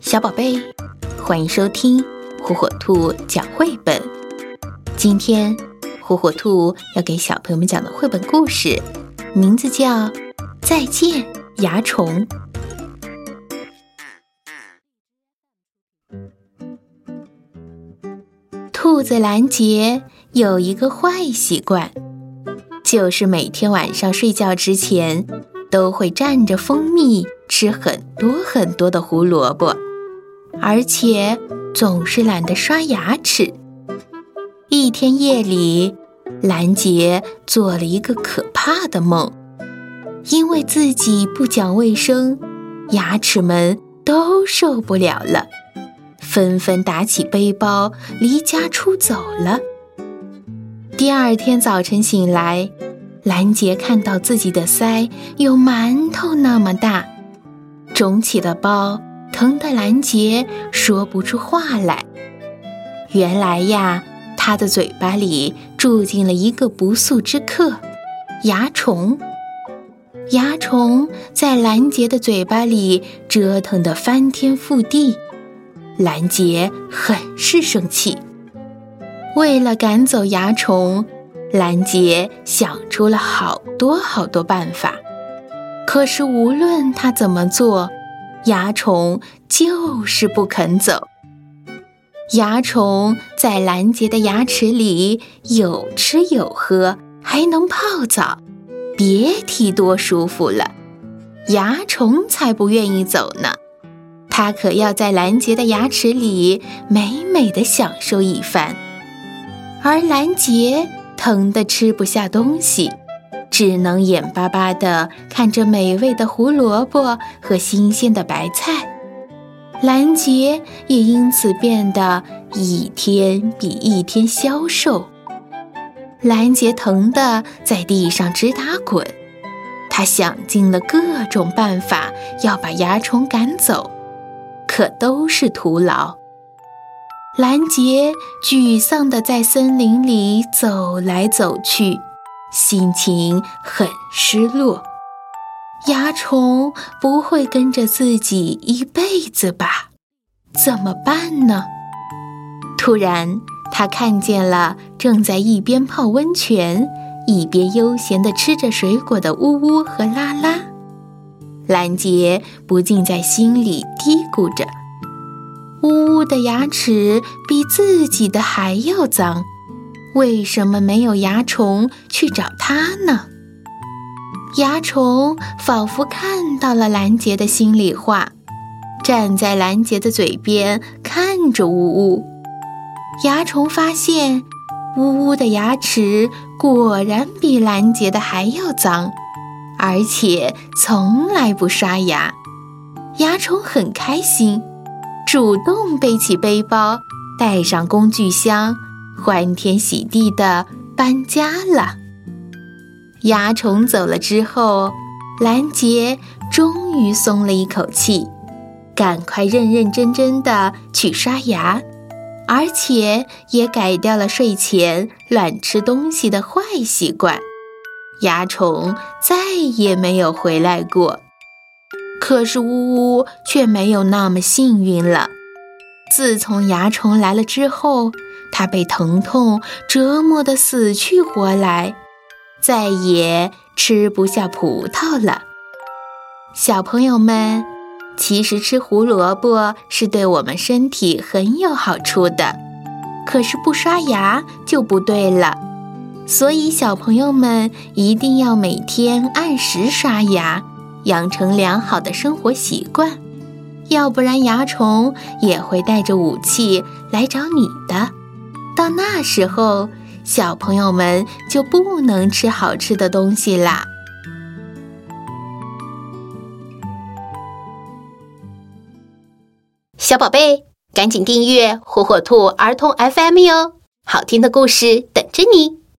小宝贝，欢迎收听火火兔讲绘本。今天，火火兔要给小朋友们讲的绘本故事，名字叫《再见蚜虫》。兔子兰杰有一个坏习惯，就是每天晚上睡觉之前都会蘸着蜂蜜吃很多很多的胡萝卜。而且总是懒得刷牙齿。一天夜里，兰杰做了一个可怕的梦，因为自己不讲卫生，牙齿们都受不了了，纷纷打起背包离家出走了。第二天早晨醒来，兰杰看到自己的腮有馒头那么大，肿起的包。疼得兰杰说不出话来。原来呀，他的嘴巴里住进了一个不速之客——蚜虫。蚜虫在兰杰的嘴巴里折腾得翻天覆地，兰杰很是生气。为了赶走蚜虫，兰杰想出了好多好多办法。可是无论他怎么做，蚜虫就是不肯走。蚜虫在兰杰的牙齿里有吃有喝，还能泡澡，别提多舒服了。蚜虫才不愿意走呢，它可要在兰杰的牙齿里美美的享受一番。而兰杰疼得吃不下东西。只能眼巴巴地看着美味的胡萝卜和新鲜的白菜，兰杰也因此变得一天比一天消瘦。兰杰疼得在地上直打滚，他想尽了各种办法要把蚜虫赶走，可都是徒劳。兰杰沮丧地在森林里走来走去。心情很失落，蚜虫不会跟着自己一辈子吧？怎么办呢？突然，他看见了正在一边泡温泉，一边悠闲地吃着水果的呜呜和拉拉。兰杰不禁在心里嘀咕着：“呜呜的牙齿比自己的还要脏。”为什么没有蚜虫去找他呢？蚜虫仿佛看到了兰杰的心里话，站在兰杰的嘴边看着呜呜。蚜虫发现呜呜的牙齿果然比兰杰的还要脏，而且从来不刷牙。蚜虫很开心，主动背起背包，带上工具箱。欢天喜地的搬家了。蚜虫走了之后，兰杰终于松了一口气，赶快认认真真的去刷牙，而且也改掉了睡前乱吃东西的坏习惯。蚜虫再也没有回来过。可是呜呜却没有那么幸运了。自从蚜虫来了之后，他被疼痛折磨得死去活来，再也吃不下葡萄了。小朋友们，其实吃胡萝卜是对我们身体很有好处的，可是不刷牙就不对了。所以小朋友们一定要每天按时刷牙，养成良好的生活习惯，要不然蚜虫也会带着武器来找你的。到那时候，小朋友们就不能吃好吃的东西啦。小宝贝，赶紧订阅火火兔儿童 FM 哟，好听的故事等着你。